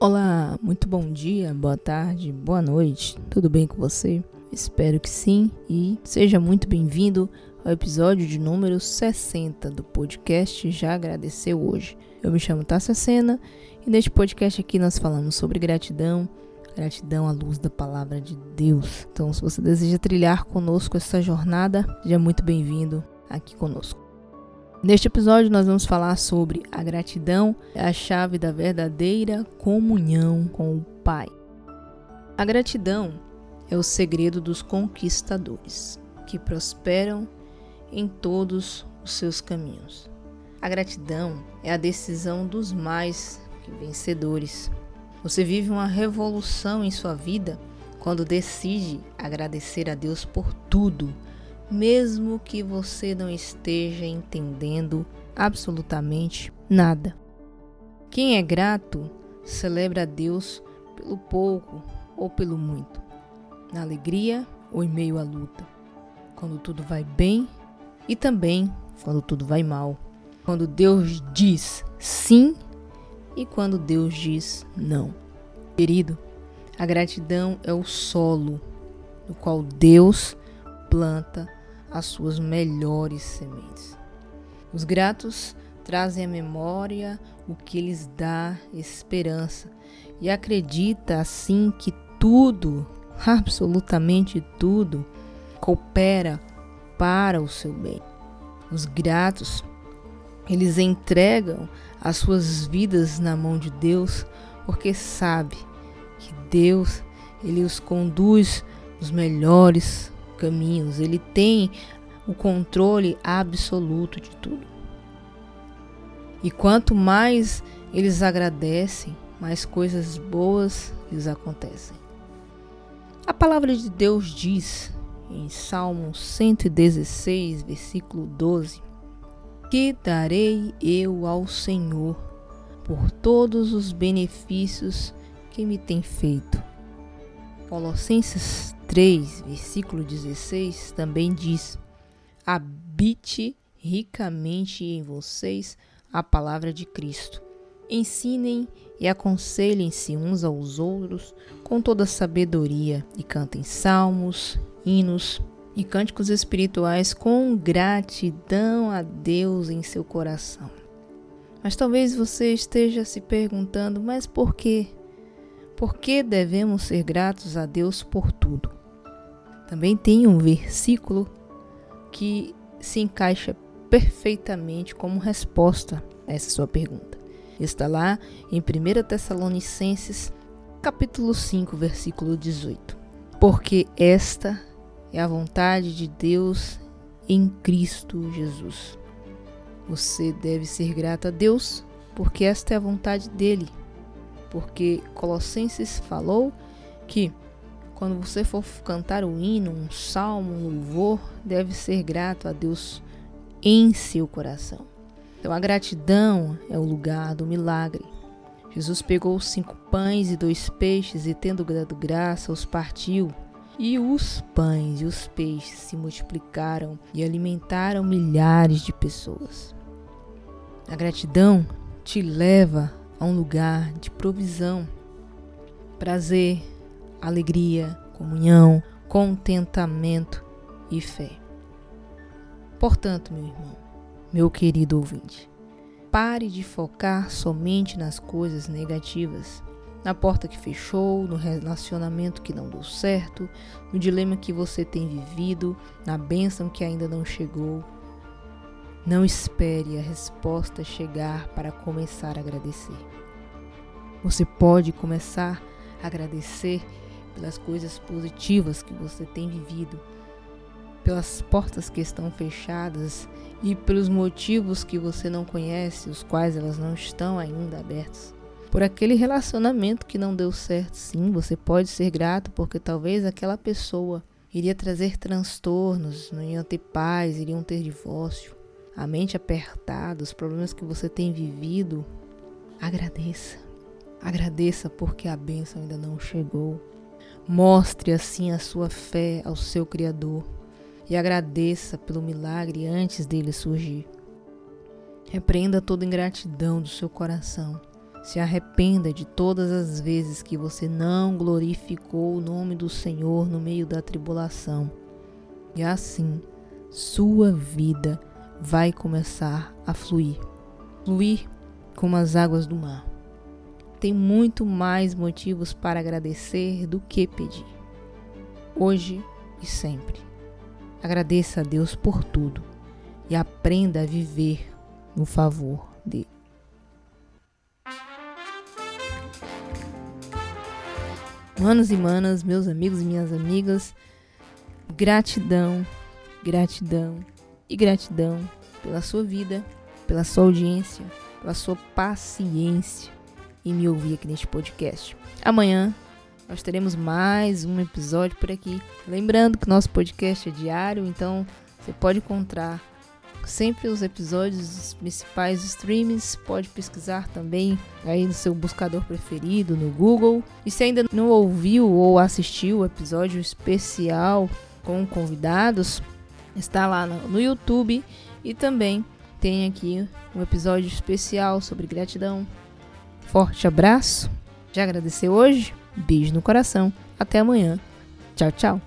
Olá, muito bom dia, boa tarde, boa noite, tudo bem com você? Espero que sim e seja muito bem-vindo ao episódio de número 60 do podcast Já Agradeceu Hoje. Eu me chamo Tássia Sena e neste podcast aqui nós falamos sobre gratidão, gratidão à luz da palavra de Deus. Então, se você deseja trilhar conosco essa jornada, seja muito bem-vindo aqui conosco. Neste episódio, nós vamos falar sobre a gratidão é a chave da verdadeira comunhão com o Pai. A gratidão é o segredo dos conquistadores, que prosperam em todos os seus caminhos. A gratidão é a decisão dos mais vencedores. Você vive uma revolução em sua vida quando decide agradecer a Deus por tudo mesmo que você não esteja entendendo absolutamente nada. Quem é grato celebra a Deus pelo pouco ou pelo muito, na alegria ou em meio à luta, quando tudo vai bem e também quando tudo vai mal, quando Deus diz sim e quando Deus diz não. Querido, a gratidão é o solo no qual Deus planta as suas melhores sementes. Os gratos trazem à memória o que lhes dá esperança e acredita assim que tudo, absolutamente tudo, coopera para o seu bem. Os gratos, eles entregam as suas vidas na mão de Deus porque sabe que Deus ele os conduz os melhores caminhos, ele tem o controle absoluto de tudo. E quanto mais eles agradecem, mais coisas boas lhes acontecem. A palavra de Deus diz em Salmo 116, versículo 12: Que darei eu ao Senhor por todos os benefícios que me tem feito? Colossenses 3, versículo 16, também diz: Habite ricamente em vocês a palavra de Cristo. Ensinem e aconselhem-se uns aos outros com toda sabedoria e cantem salmos, hinos e cânticos espirituais com gratidão a Deus em seu coração. Mas talvez você esteja se perguntando, mas por quê? Por que devemos ser gratos a Deus por tudo? Também tem um versículo que se encaixa perfeitamente como resposta a essa sua pergunta. Está lá em 1 Tessalonicenses, capítulo 5, versículo 18. Porque esta é a vontade de Deus em Cristo Jesus. Você deve ser grato a Deus, porque esta é a vontade dele. Porque Colossenses falou que quando você for cantar um hino, um salmo, um louvor, deve ser grato a Deus em seu coração. Então a gratidão é o lugar do milagre. Jesus pegou os cinco pães e dois peixes e, tendo dado graça, os partiu. E os pães e os peixes se multiplicaram e alimentaram milhares de pessoas. A gratidão te leva a um lugar de provisão, prazer, alegria, comunhão, contentamento e fé. Portanto, meu irmão, meu querido ouvinte, pare de focar somente nas coisas negativas, na porta que fechou, no relacionamento que não deu certo, no dilema que você tem vivido, na bênção que ainda não chegou. Não espere a resposta chegar para começar a agradecer. Você pode começar a agradecer pelas coisas positivas que você tem vivido, pelas portas que estão fechadas e pelos motivos que você não conhece, os quais elas não estão ainda abertas. Por aquele relacionamento que não deu certo, sim, você pode ser grato porque talvez aquela pessoa iria trazer transtornos, não iam ter paz, iriam ter divórcio, a mente apertada, os problemas que você tem vivido. Agradeça. Agradeça porque a bênção ainda não chegou. Mostre assim a sua fé ao seu Criador e agradeça pelo milagre antes dele surgir. Repreenda toda ingratidão do seu coração. Se arrependa de todas as vezes que você não glorificou o nome do Senhor no meio da tribulação. E assim, sua vida vai começar a fluir fluir como as águas do mar. Tem muito mais motivos para agradecer do que pedir. Hoje e sempre. Agradeça a Deus por tudo e aprenda a viver no favor dele. Manos e manas, meus amigos e minhas amigas, gratidão, gratidão e gratidão pela sua vida, pela sua audiência, pela sua paciência em me ouvir aqui neste podcast. Amanhã nós teremos mais um episódio por aqui. Lembrando que nosso podcast é diário, então você pode encontrar sempre os episódios dos principais streams. Pode pesquisar também aí no seu buscador preferido, no Google. E se ainda não ouviu ou assistiu o episódio especial com convidados, está lá no YouTube e também tem aqui um episódio especial sobre gratidão. Forte abraço. Já agradeceu hoje? Beijo no coração. Até amanhã. Tchau, tchau.